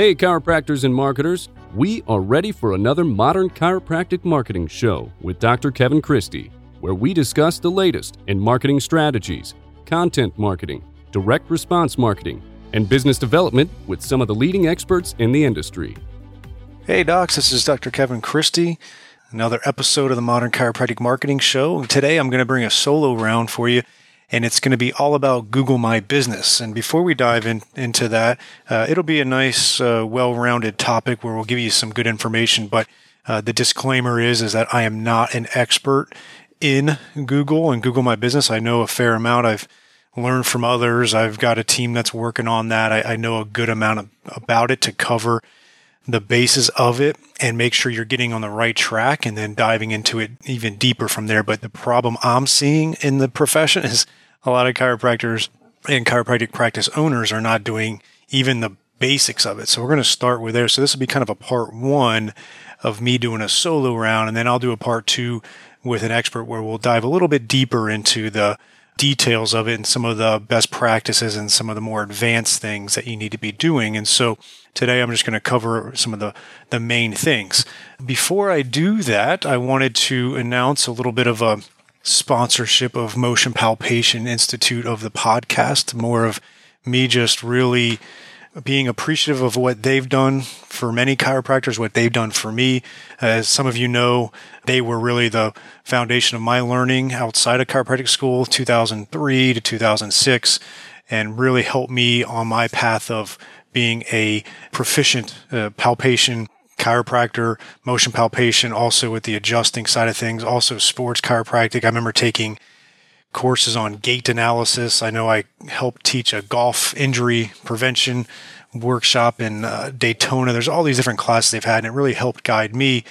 Hey, chiropractors and marketers, we are ready for another modern chiropractic marketing show with Dr. Kevin Christie, where we discuss the latest in marketing strategies, content marketing, direct response marketing, and business development with some of the leading experts in the industry. Hey, docs, this is Dr. Kevin Christie. Another episode of the Modern Chiropractic Marketing Show. Today I'm going to bring a solo round for you, and it's going to be all about Google My Business. And before we dive in, into that, uh, it'll be a nice, uh, well-rounded topic where we'll give you some good information. But uh, the disclaimer is is that I am not an expert in Google and Google My Business. I know a fair amount. I've learned from others. I've got a team that's working on that. I, I know a good amount of, about it to cover the basis of it and make sure you're getting on the right track and then diving into it even deeper from there. But the problem I'm seeing in the profession is a lot of chiropractors and chiropractic practice owners are not doing even the basics of it. So we're going to start with there. So this will be kind of a part one of me doing a solo round and then I'll do a part two with an expert where we'll dive a little bit deeper into the details of it and some of the best practices and some of the more advanced things that you need to be doing. And so today I'm just going to cover some of the, the main things. Before I do that, I wanted to announce a little bit of a sponsorship of Motion Palpation Institute of the podcast, more of me just really being appreciative of what they've done for many chiropractors, what they've done for me. As some of you know, they were really the foundation of my learning outside of chiropractic school, 2003 to 2006, and really helped me on my path of being a proficient uh, palpation chiropractor, motion palpation, also with the adjusting side of things, also sports chiropractic. I remember taking courses on gait analysis. I know I helped teach a golf injury prevention workshop in uh, Daytona. There's all these different classes they've had, and it really helped guide me.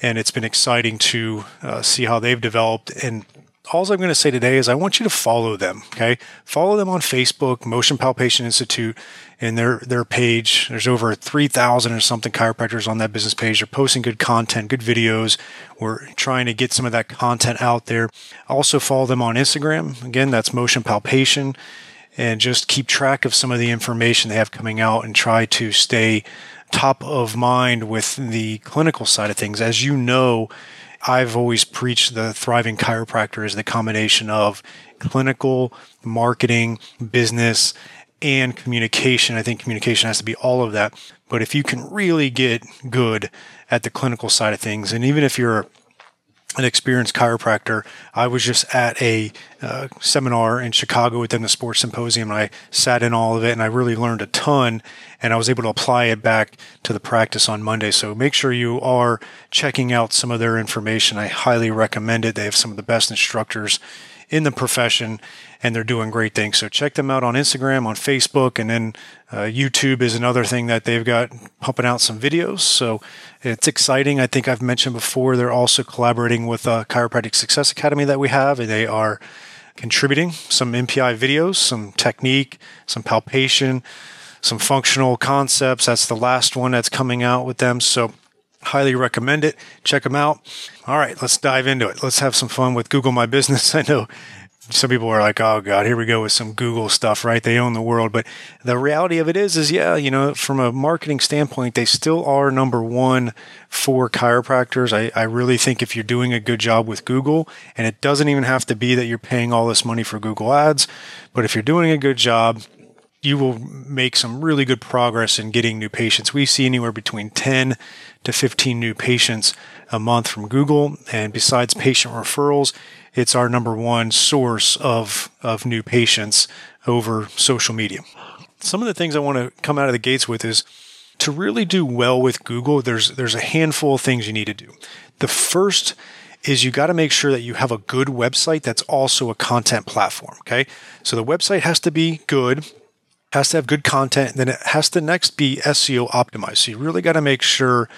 And it's been exciting to uh, see how they've developed. And all I'm going to say today is I want you to follow them. Okay, follow them on Facebook, Motion Palpation Institute, and their their page. There's over three thousand or something chiropractors on that business page. They're posting good content, good videos. We're trying to get some of that content out there. Also follow them on Instagram. Again, that's Motion Palpation, and just keep track of some of the information they have coming out and try to stay top of mind with the clinical side of things. As you know I've always preached the thriving chiropractor is the combination of clinical, marketing, business, and communication. I think communication has to be all of that. But if you can really get good at the clinical side of things, and even if you're an experienced chiropractor. I was just at a uh, seminar in Chicago within the sports symposium. And I sat in all of it and I really learned a ton and I was able to apply it back to the practice on Monday. So make sure you are checking out some of their information. I highly recommend it. They have some of the best instructors in the profession and they're doing great things. So check them out on Instagram, on Facebook, and then uh, YouTube is another thing that they've got pumping out some videos. So it's exciting. I think I've mentioned before they're also collaborating with a Chiropractic Success Academy that we have, and they are contributing some MPI videos, some technique, some palpation, some functional concepts. That's the last one that's coming out with them. So highly recommend it. Check them out. All right, let's dive into it. Let's have some fun with Google My Business. I know some people are like, oh God, here we go with some Google stuff, right? They own the world. But the reality of it is, is yeah, you know, from a marketing standpoint, they still are number one for chiropractors. I, I really think if you're doing a good job with Google, and it doesn't even have to be that you're paying all this money for Google ads, but if you're doing a good job, you will make some really good progress in getting new patients. We see anywhere between 10 to 15 new patients a month from Google. And besides patient referrals, it's our number one source of, of new patients over social media. Some of the things I want to come out of the gates with is to really do well with Google, there's, there's a handful of things you need to do. The first is you got to make sure that you have a good website that's also a content platform. Okay. So the website has to be good, has to have good content, then it has to next be SEO optimized. So you really got to make sure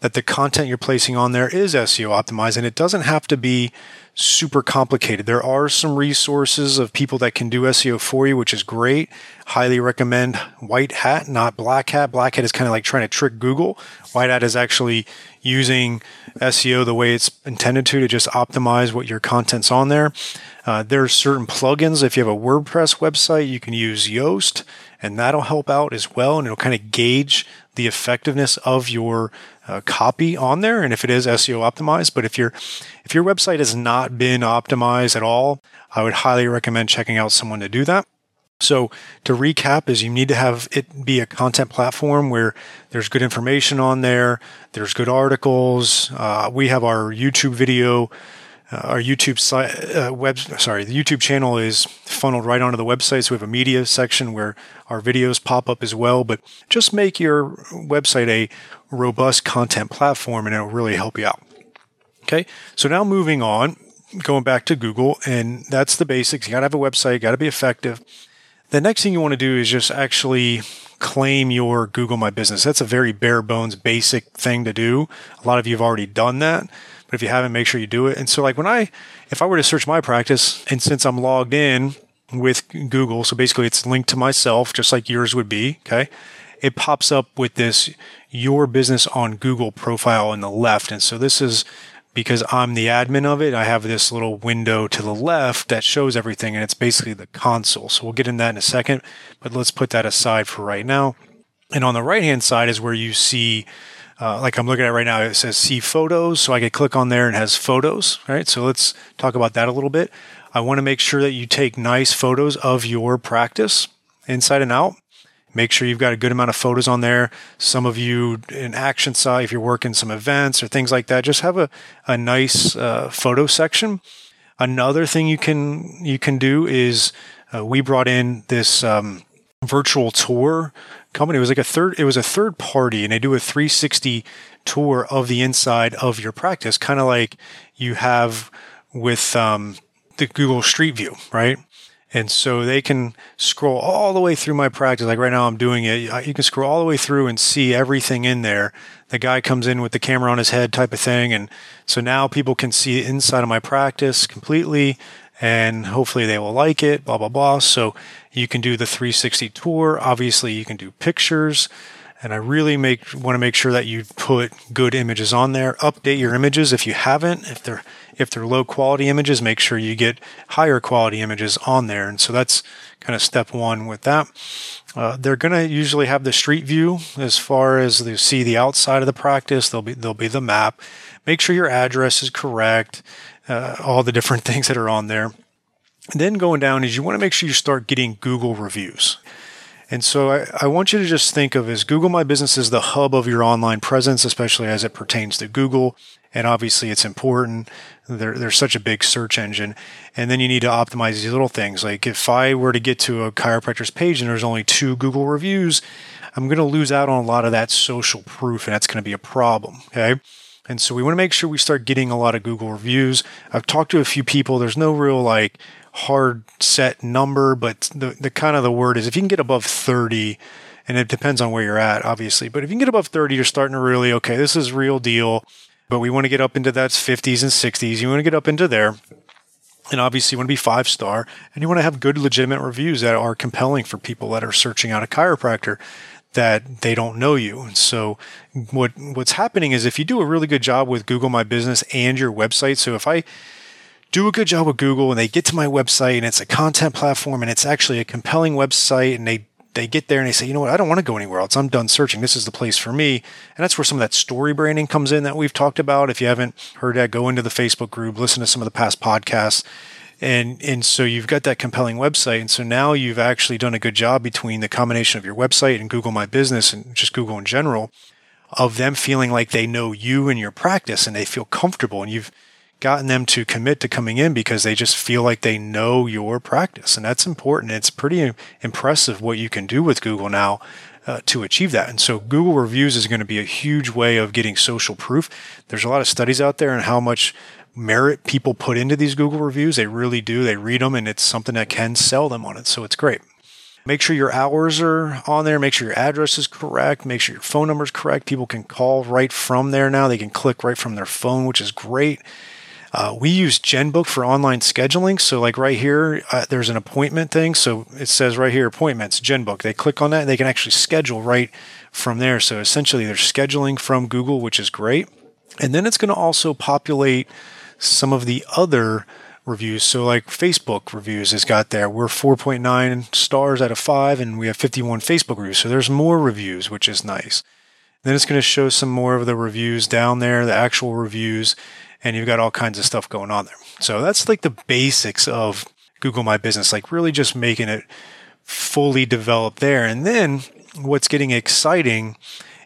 that the content you're placing on there is SEO optimized and it doesn't have to be super complicated. There are some resources of people that can do SEO for you, which is great. Highly recommend White Hat, not Black Hat. Black Hat is kind of like trying to trick Google. White Hat is actually using SEO the way it's intended to, to just optimize what your content's on there. Uh, there are certain plugins. If you have a WordPress website, you can use Yoast, and that'll help out as well. And it'll kind of gauge the effectiveness of your uh, copy on there, and if it is SEO optimized. But if your if your website has not been optimized at all, I would highly recommend checking out someone to do that. So to recap is you need to have it be a content platform where there's good information on there. There's good articles. Uh, we have our YouTube video uh, our YouTube site, uh, web, sorry, the YouTube channel is funneled right onto the website. So we have a media section where our videos pop up as well. But just make your website a robust content platform and it'll really help you out. Okay. So now moving on, going back to Google, and that's the basics. You got to have a website, got to be effective. The next thing you want to do is just actually claim your Google My Business. That's a very bare bones, basic thing to do. A lot of you have already done that. But if you haven't, make sure you do it. And so, like when I, if I were to search my practice, and since I'm logged in with Google, so basically it's linked to myself, just like yours would be, okay? It pops up with this your business on Google profile on the left. And so this is because I'm the admin of it. I have this little window to the left that shows everything, and it's basically the console. So we'll get in that in a second, but let's put that aside for right now. And on the right hand side is where you see uh, like I'm looking at right now, it says see photos. So I could click on there and has photos, right? So let's talk about that a little bit. I want to make sure that you take nice photos of your practice inside and out. Make sure you've got a good amount of photos on there. Some of you in action side, if you're working some events or things like that, just have a, a nice uh, photo section. Another thing you can you can do is uh, we brought in this um, virtual tour company. It was like a third. It was a third party, and they do a 360 tour of the inside of your practice, kind of like you have with um, the Google Street View, right? And so they can scroll all the way through my practice. Like right now, I'm doing it. You can scroll all the way through and see everything in there. The guy comes in with the camera on his head, type of thing. And so now people can see inside of my practice completely and hopefully they will like it, blah, blah, blah. So you can do the 360 tour. Obviously, you can do pictures. And I really make want to make sure that you put good images on there. Update your images if you haven't. If they're if they're low quality images, make sure you get higher quality images on there. And so that's kind of step one with that. Uh, they're going to usually have the street view as far as they see the outside of the practice. There'll be there'll be the map. Make sure your address is correct uh, all the different things that are on there. And then going down is you want to make sure you start getting Google reviews. And so I, I, want you to just think of as Google My Business is the hub of your online presence, especially as it pertains to Google. And obviously it's important. They're, they're such a big search engine. And then you need to optimize these little things. Like if I were to get to a chiropractor's page and there's only two Google reviews, I'm going to lose out on a lot of that social proof and that's going to be a problem. Okay. And so we want to make sure we start getting a lot of Google reviews. I've talked to a few people. There's no real like hard set number, but the, the kind of the word is if you can get above 30, and it depends on where you're at, obviously, but if you can get above 30, you're starting to really, okay, this is real deal. But we want to get up into that 50s and 60s. You want to get up into there. And obviously, you want to be five star and you want to have good, legitimate reviews that are compelling for people that are searching out a chiropractor that they don't know you. And so what what's happening is if you do a really good job with Google My Business and your website, so if I do a good job with Google and they get to my website and it's a content platform and it's actually a compelling website and they they get there and they say, you know what, I don't want to go anywhere else. I'm done searching. This is the place for me. And that's where some of that story branding comes in that we've talked about. If you haven't heard that, go into the Facebook group, listen to some of the past podcasts and and so you've got that compelling website and so now you've actually done a good job between the combination of your website and Google My Business and just Google in general of them feeling like they know you and your practice and they feel comfortable and you've gotten them to commit to coming in because they just feel like they know your practice and that's important it's pretty impressive what you can do with Google now uh, to achieve that. And so Google reviews is going to be a huge way of getting social proof. There's a lot of studies out there on how much merit people put into these Google reviews. They really do. They read them and it's something that can sell them on it. So it's great. Make sure your hours are on there. Make sure your address is correct. Make sure your phone number is correct. People can call right from there now. They can click right from their phone, which is great. Uh, we use GenBook for online scheduling. So, like right here, uh, there's an appointment thing. So it says right here, appointments, GenBook. They click on that and they can actually schedule right from there. So essentially, they're scheduling from Google, which is great. And then it's going to also populate some of the other reviews. So, like Facebook reviews has got there. We're 4.9 stars out of 5, and we have 51 Facebook reviews. So, there's more reviews, which is nice. Then it's going to show some more of the reviews down there, the actual reviews, and you've got all kinds of stuff going on there. So, that's like the basics of Google My Business, like really just making it fully developed there. And then what's getting exciting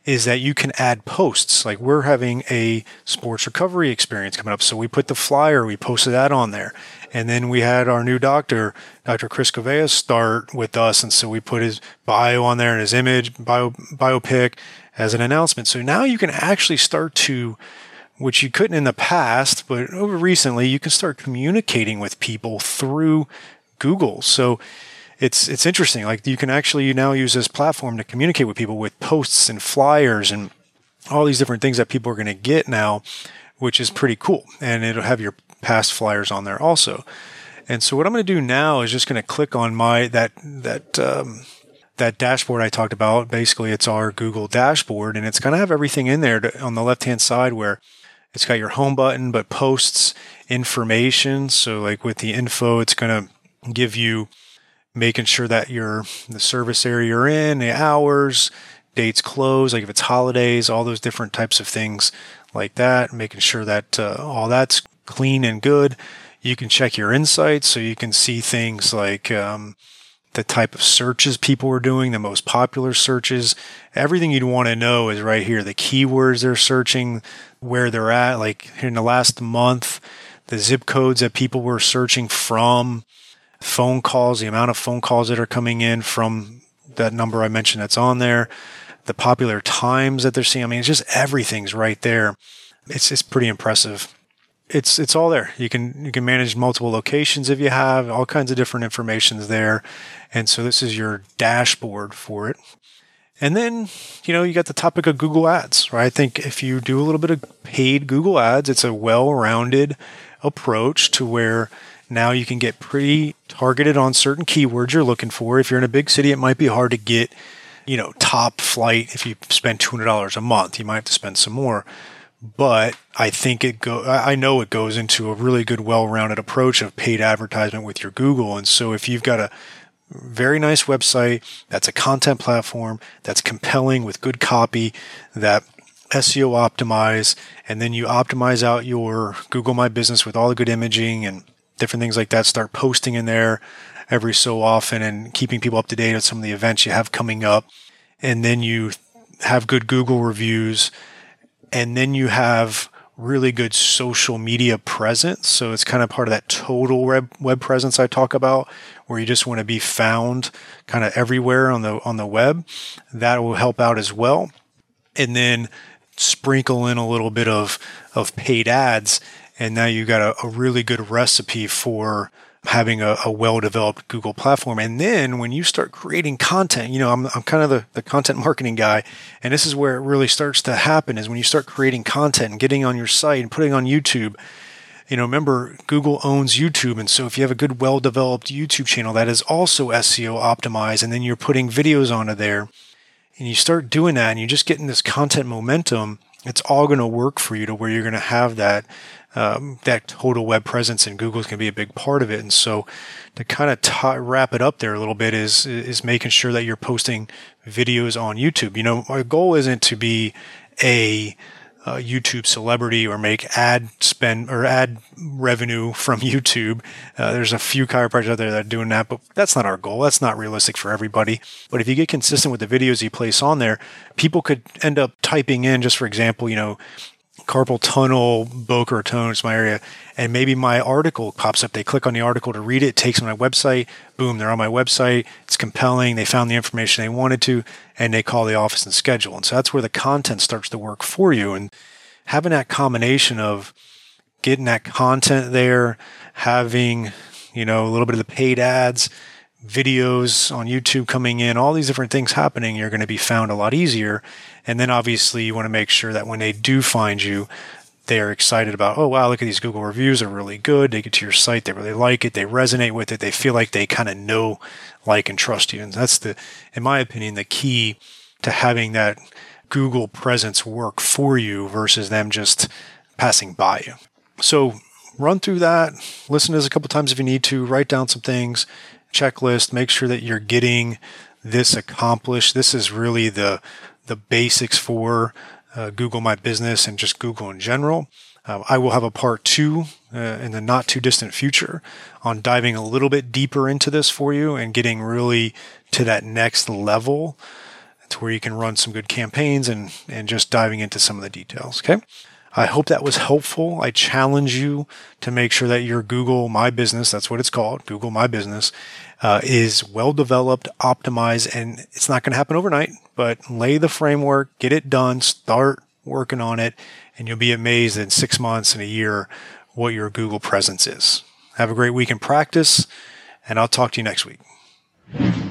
is that you can add posts. Like we're having a sports recovery experience coming up. So we put the flyer, we posted that on there. And then we had our new doctor, Dr. Chris Covea, start with us. And so we put his bio on there and his image, bio, biopic as an announcement. So now you can actually start to, which you couldn't in the past, but over recently, you can start communicating with people through Google. So it's it's interesting. Like you can actually now use this platform to communicate with people with posts and flyers and all these different things that people are going to get now, which is pretty cool. And it'll have your past flyers on there also. And so what I'm going to do now is just going to click on my that that um, that dashboard I talked about. Basically, it's our Google dashboard, and it's going to have everything in there to, on the left hand side where it's got your home button, but posts information. So like with the info, it's going to give you making sure that you're the service area you're in, the hours, dates close, like if it's holidays, all those different types of things like that, making sure that uh, all that's clean and good. You can check your insights so you can see things like um, the type of searches people are doing, the most popular searches. Everything you'd want to know is right here. The keywords they're searching, where they're at, like in the last month, the zip codes that people were searching from, phone calls, the amount of phone calls that are coming in from that number I mentioned that's on there, the popular times that they're seeing. I mean, it's just everything's right there. It's it's pretty impressive. It's it's all there. You can you can manage multiple locations if you have all kinds of different informations there. And so this is your dashboard for it. And then, you know, you got the topic of Google Ads, right? I think if you do a little bit of paid Google Ads, it's a well-rounded approach to where now you can get pretty targeted on certain keywords you're looking for. If you're in a big city, it might be hard to get, you know, top flight. If you spend $200 a month, you might have to spend some more. But I think it go, I know it goes into a really good, well-rounded approach of paid advertisement with your Google. And so if you've got a very nice website that's a content platform that's compelling with good copy that SEO optimize, and then you optimize out your Google My Business with all the good imaging and different things like that. Start posting in there every so often and keeping people up to date on some of the events you have coming up. And then you have good Google reviews. And then you have really good social media presence. So it's kind of part of that total web, web presence I talk about where you just want to be found kind of everywhere on the, on the web. That will help out as well. And then sprinkle in a little bit of, of paid ads and now you've got a, a really good recipe for having a, a well developed Google platform. And then when you start creating content, you know, I'm, I'm kind of the, the content marketing guy. And this is where it really starts to happen is when you start creating content and getting on your site and putting on YouTube. You know, remember Google owns YouTube. And so if you have a good, well developed YouTube channel that is also SEO optimized, and then you're putting videos onto there and you start doing that and you're just getting this content momentum, it's all going to work for you to where you're going to have that um, that total web presence and Google's going to be a big part of it. And so to kind of t- wrap it up there a little bit is, is making sure that you're posting videos on YouTube. You know, our goal isn't to be a, a YouTube celebrity or make ad spend or ad revenue from YouTube. Uh, there's a few chiropractors out there that are doing that, but that's not our goal. That's not realistic for everybody. But if you get consistent with the videos you place on there, people could end up typing in, just for example, you know, carpal tunnel, Boca Raton is my area, and maybe my article pops up. They click on the article to read it, it takes them to my website. Boom, they're on my website. It's compelling. They found the information they wanted to, and they call the office and schedule. And so that's where the content starts to work for you. And having that combination of getting that content there, having, you know, a little bit of the paid ads, videos on YouTube coming in, all these different things happening, you're going to be found a lot easier. And then obviously you want to make sure that when they do find you, they are excited about, oh, wow, look at these Google reviews are really good. They get to your site, they really like it, they resonate with it, they feel like they kind of know, like, and trust you. And that's the, in my opinion, the key to having that Google presence work for you versus them just passing by you. So run through that, listen to this a couple times if you need to, write down some things, checklist, make sure that you're getting this accomplished. This is really the the basics for uh, Google My Business and just Google in general. Uh, I will have a part two uh, in the not too distant future on diving a little bit deeper into this for you and getting really to that next level to where you can run some good campaigns and, and just diving into some of the details. Okay. I hope that was helpful. I challenge you to make sure that your Google My Business, that's what it's called, Google My Business, uh, is well developed, optimized, and it's not going to happen overnight, but lay the framework, get it done, start working on it, and you'll be amazed in six months and a year what your Google presence is. Have a great week in practice, and I'll talk to you next week.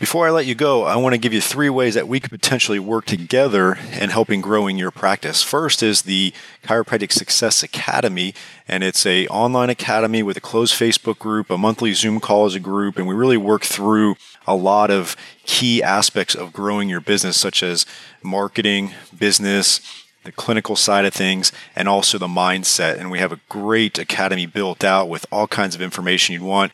Before I let you go, I want to give you three ways that we could potentially work together in helping growing your practice. First is the Chiropractic Success Academy, and it's a online academy with a closed Facebook group, a monthly Zoom call as a group, and we really work through a lot of key aspects of growing your business, such as marketing, business, the clinical side of things, and also the mindset. And we have a great academy built out with all kinds of information you'd want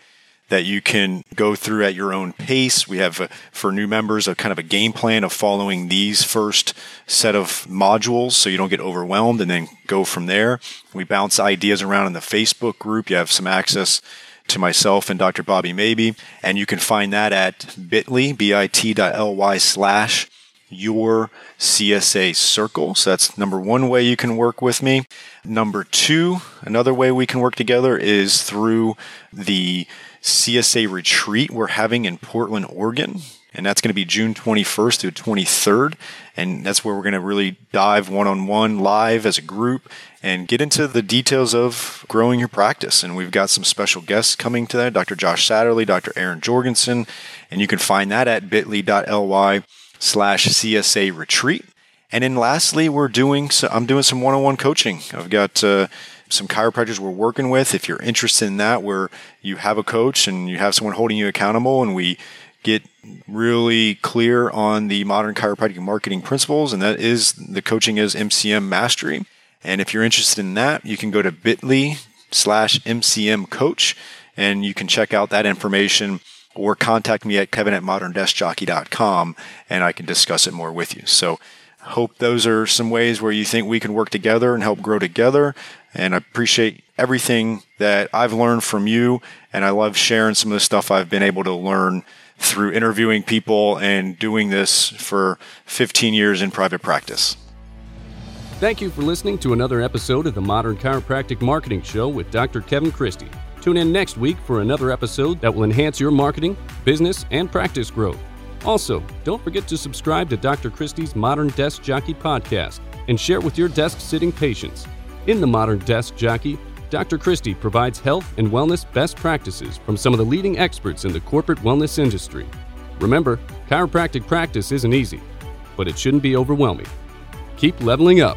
that you can go through at your own pace. We have, uh, for new members, a kind of a game plan of following these first set of modules so you don't get overwhelmed and then go from there. We bounce ideas around in the Facebook group. You have some access to myself and Dr. Bobby Maybe, and you can find that at bit.ly, bit.ly slash your CSA circle. So that's number one way you can work with me. Number two, another way we can work together is through the CSA retreat we're having in Portland, Oregon. And that's going to be June 21st to 23rd. And that's where we're going to really dive one on one live as a group and get into the details of growing your practice. And we've got some special guests coming to that Dr. Josh Satterley, Dr. Aaron Jorgensen. And you can find that at bit.ly slash CSA retreat. And then lastly, we're doing, so I'm doing some one on one coaching. I've got, uh, some chiropractors we're working with. If you're interested in that, where you have a coach and you have someone holding you accountable, and we get really clear on the modern chiropractic marketing principles, and that is the coaching is MCM mastery. And if you're interested in that, you can go to bit.ly slash MCM coach and you can check out that information or contact me at kevin at moderndeskjockey.com and I can discuss it more with you. So hope those are some ways where you think we can work together and help grow together. And I appreciate everything that I've learned from you. And I love sharing some of the stuff I've been able to learn through interviewing people and doing this for 15 years in private practice. Thank you for listening to another episode of the Modern Chiropractic Marketing Show with Dr. Kevin Christie. Tune in next week for another episode that will enhance your marketing, business, and practice growth. Also, don't forget to subscribe to Dr. Christie's Modern Desk Jockey podcast and share with your desk sitting patients. In the Modern Desk Jockey, Dr. Christie provides health and wellness best practices from some of the leading experts in the corporate wellness industry. Remember, chiropractic practice isn't easy, but it shouldn't be overwhelming. Keep leveling up.